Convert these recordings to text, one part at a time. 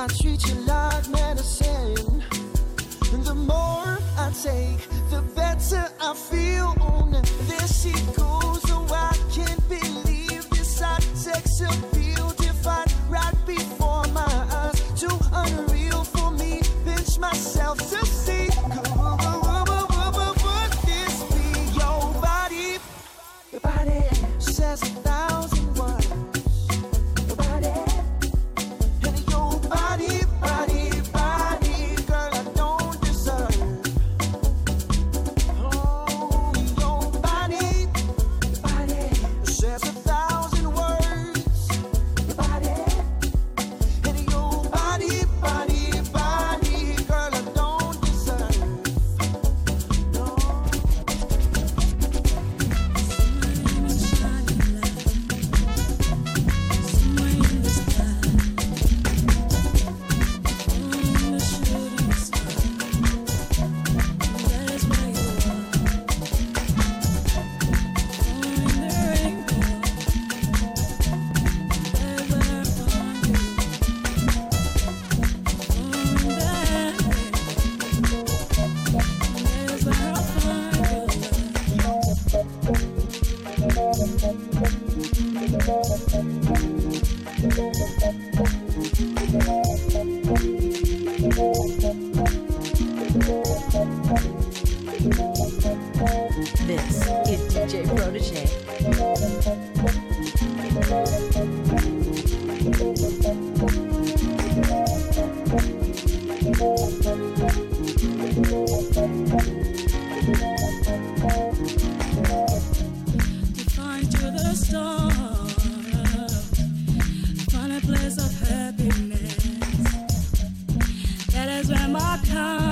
I treat you like medicine. And the more I take, the better I feel. On this it goes, oh, I can't believe this. I text you. Where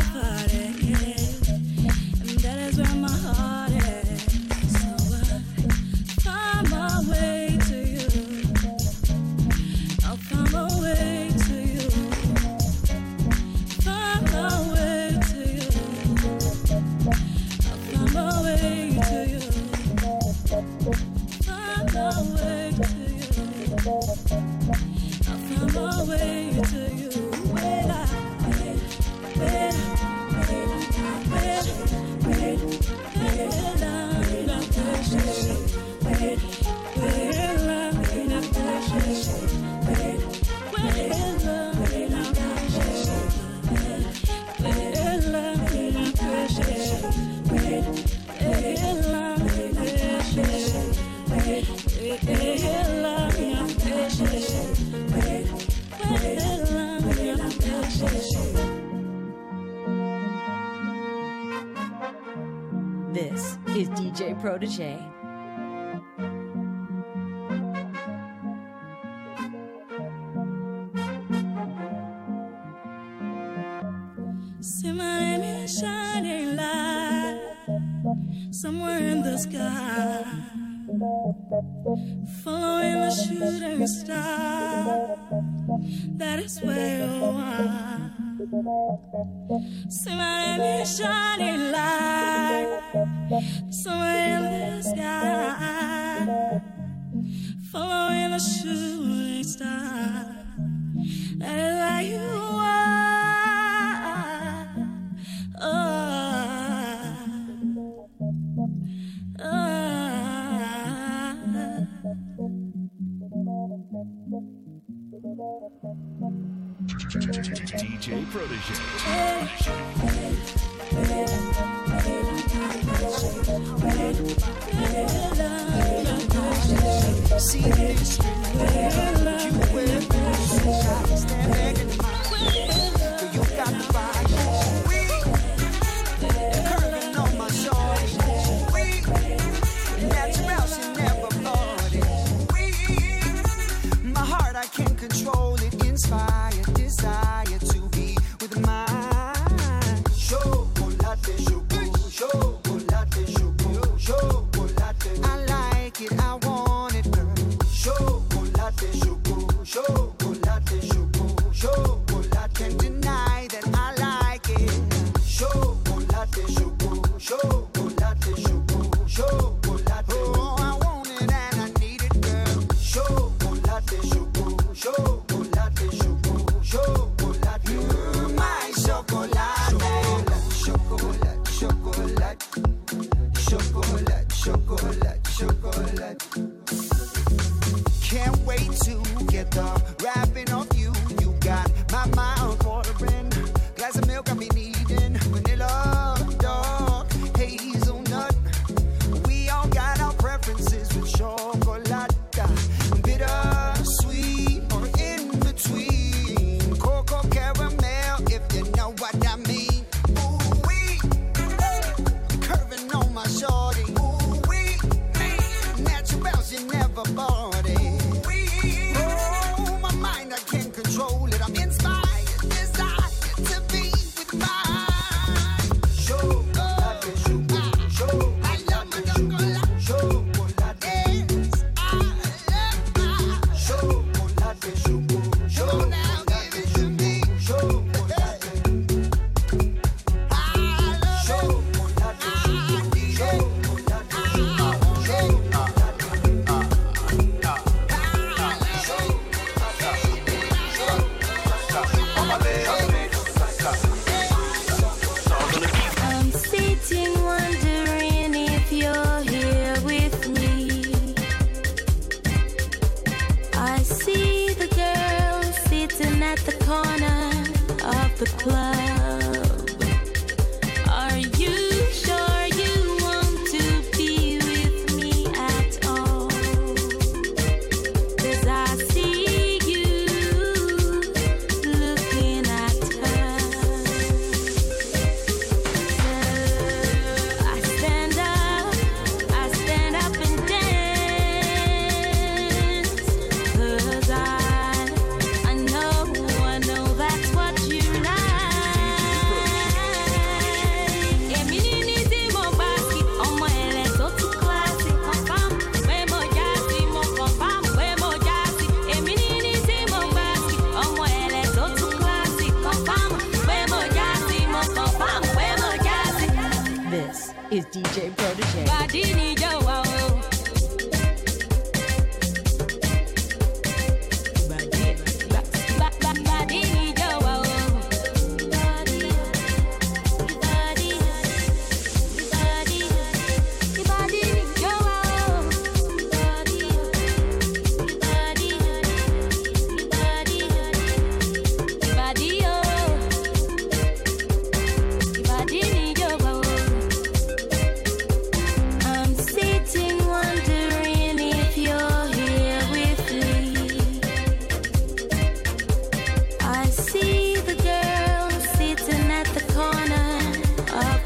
Protege. See my is shining light somewhere in the sky, following the shooting star. That is where you are. See my is shining DJ Protege. See this you wear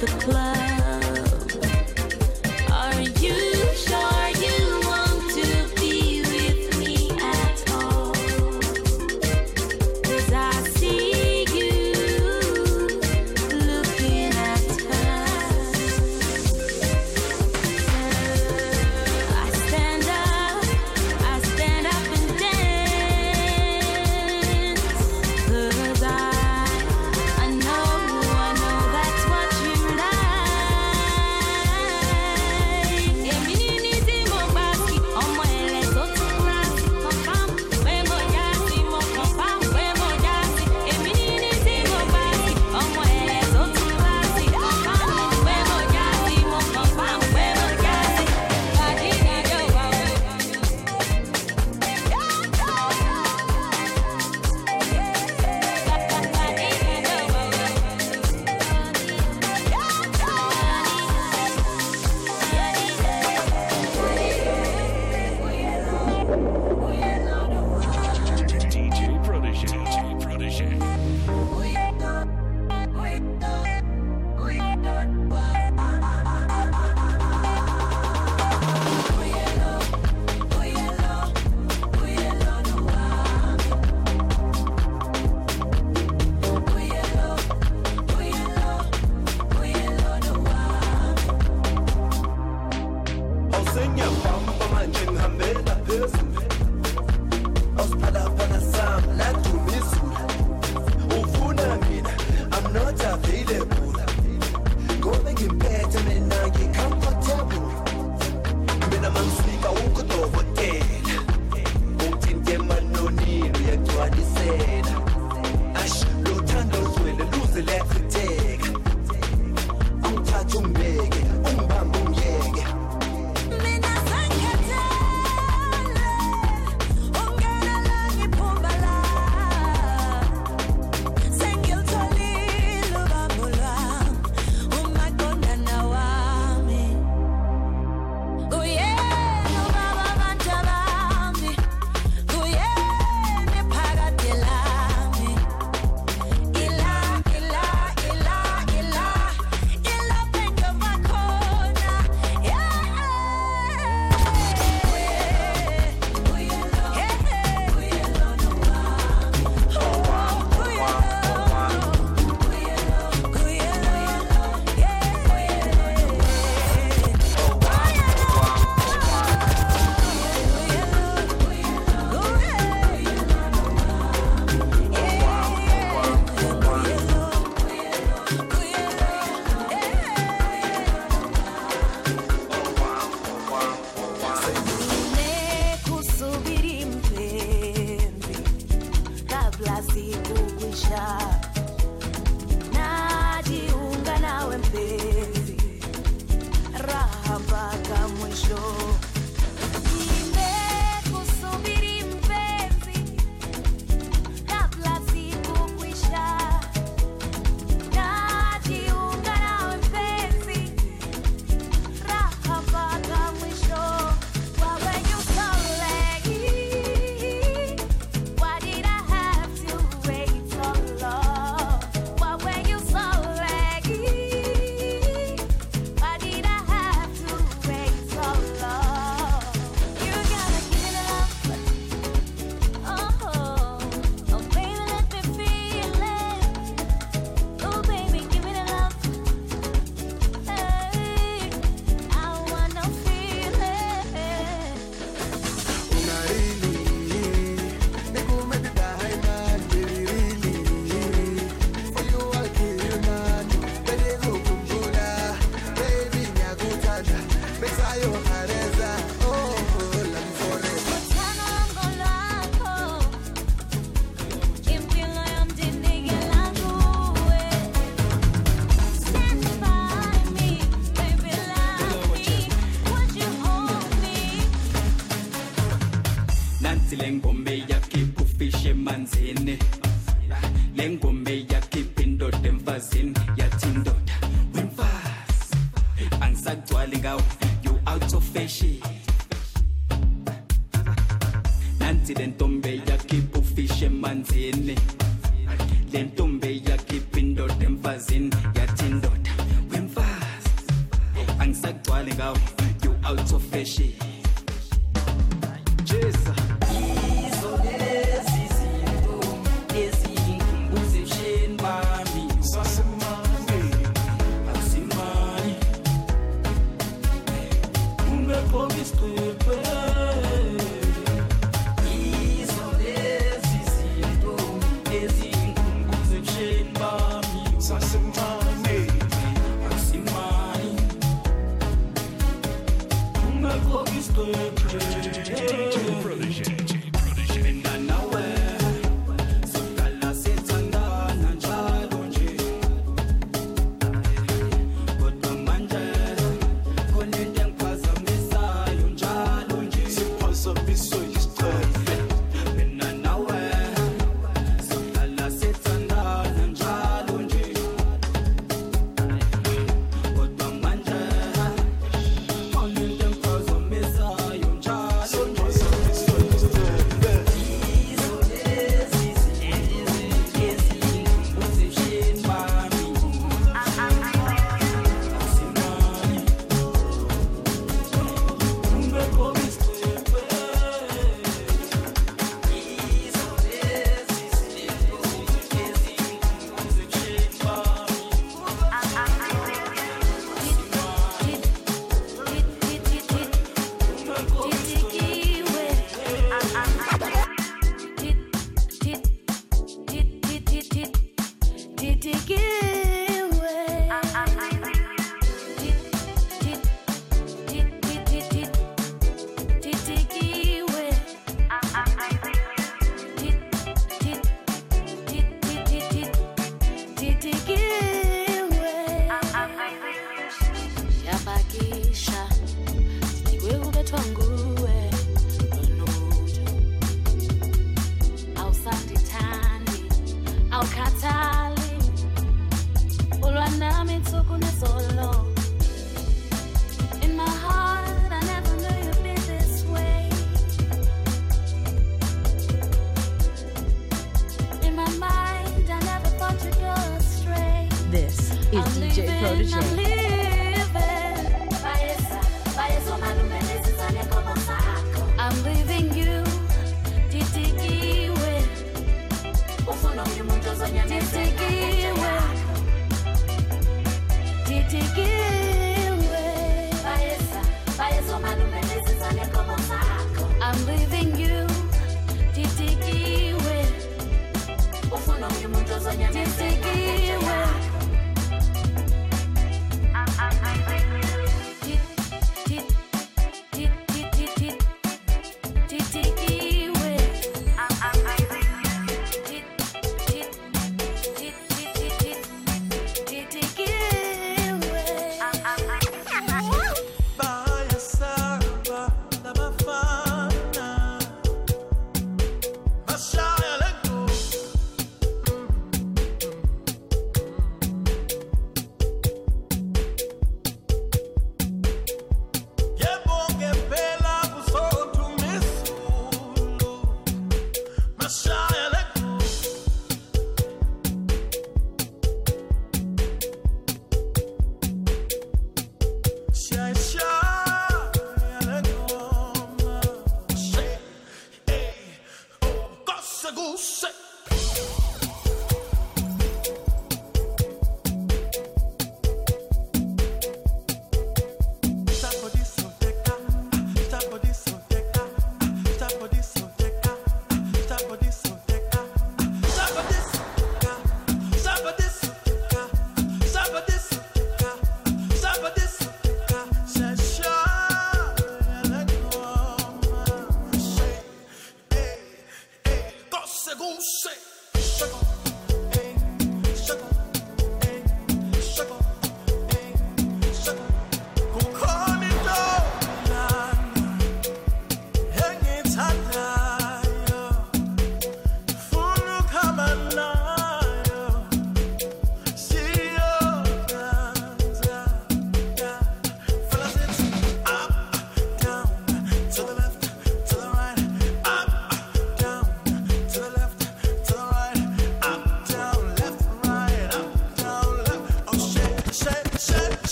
the club. big.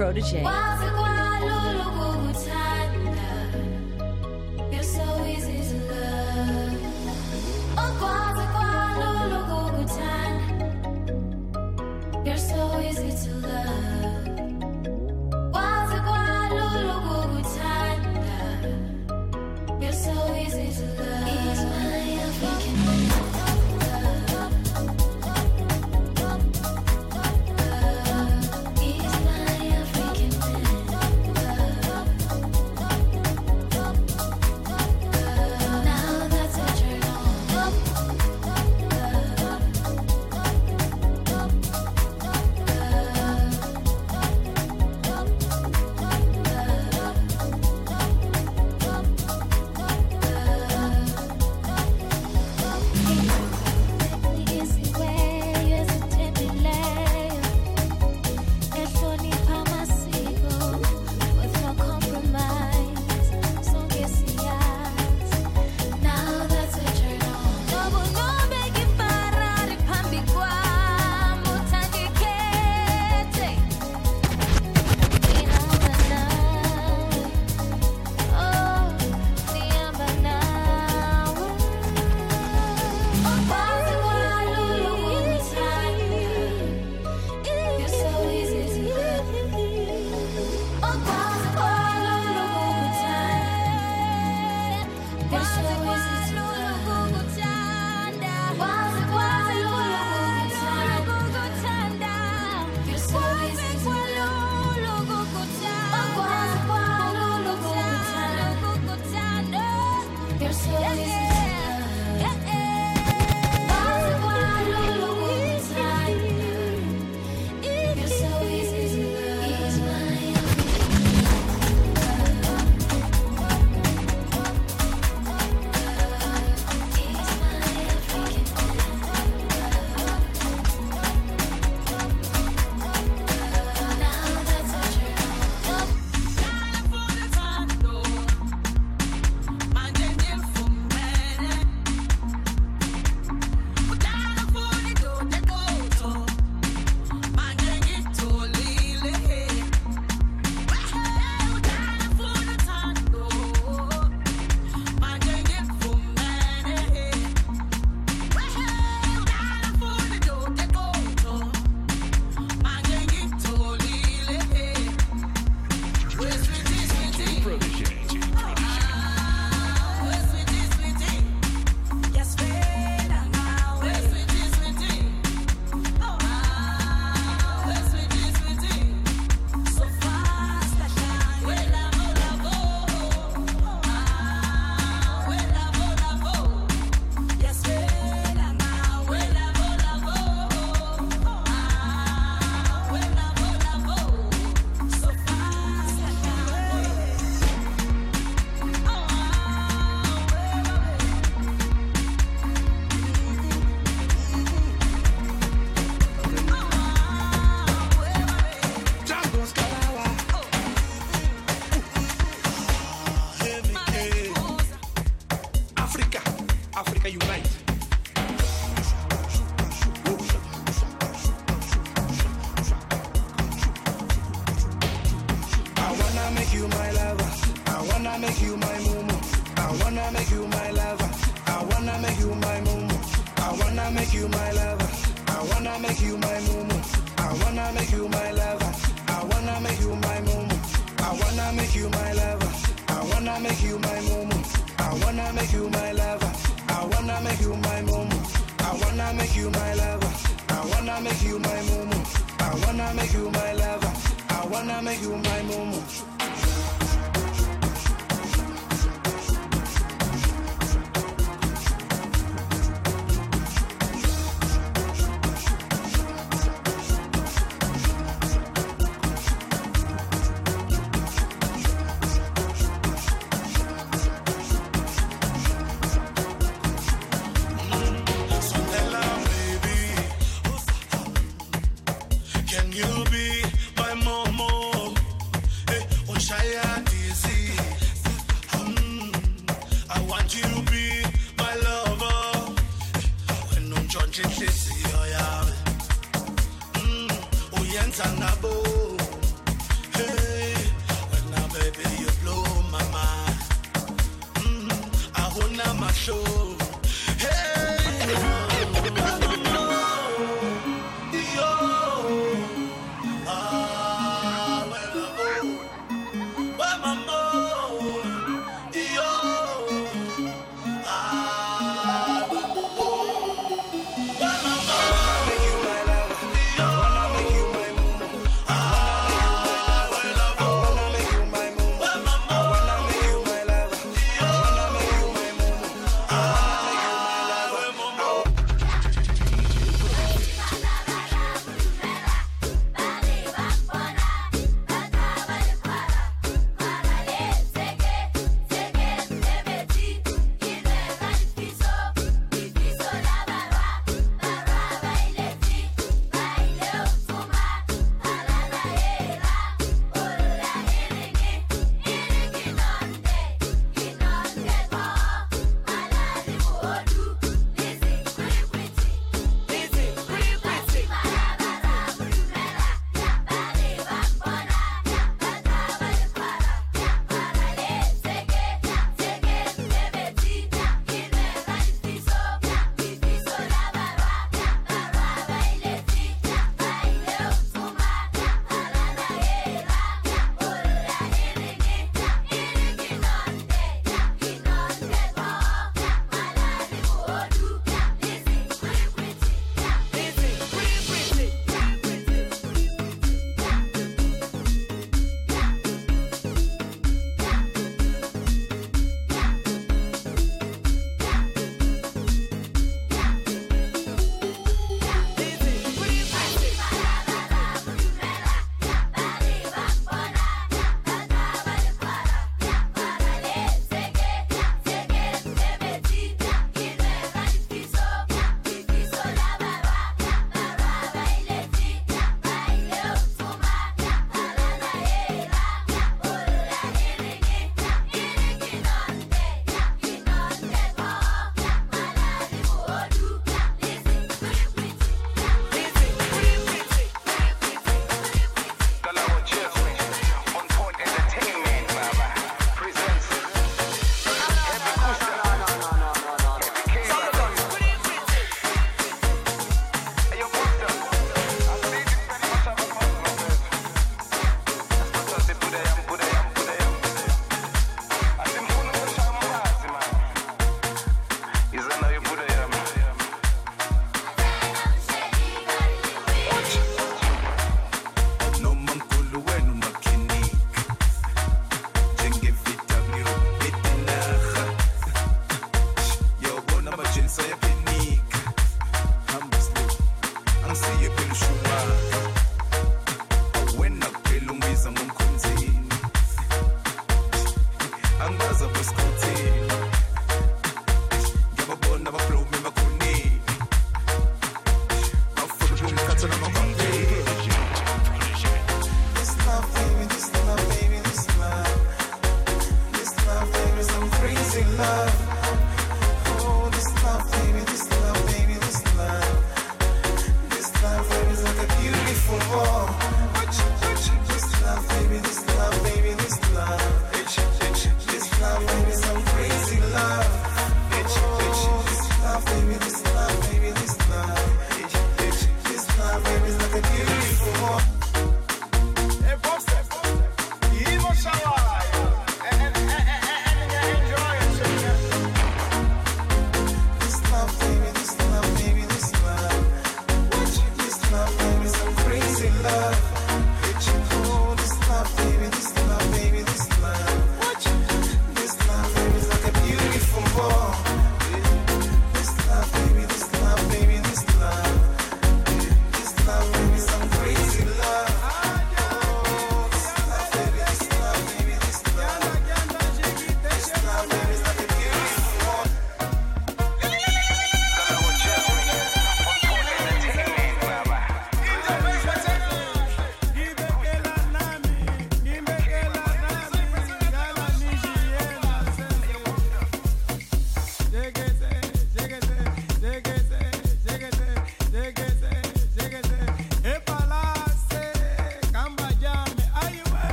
Protege. You're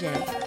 DJ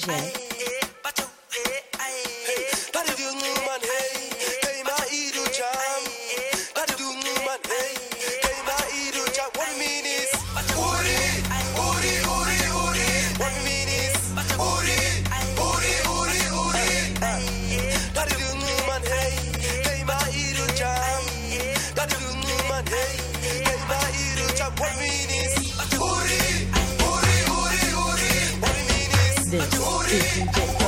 DJ DJ